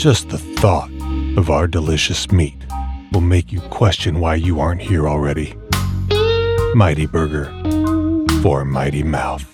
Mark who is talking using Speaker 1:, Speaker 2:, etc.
Speaker 1: Just the thought of our delicious meat will make you question why you aren't here already. Mighty Burger for Mighty Mouth.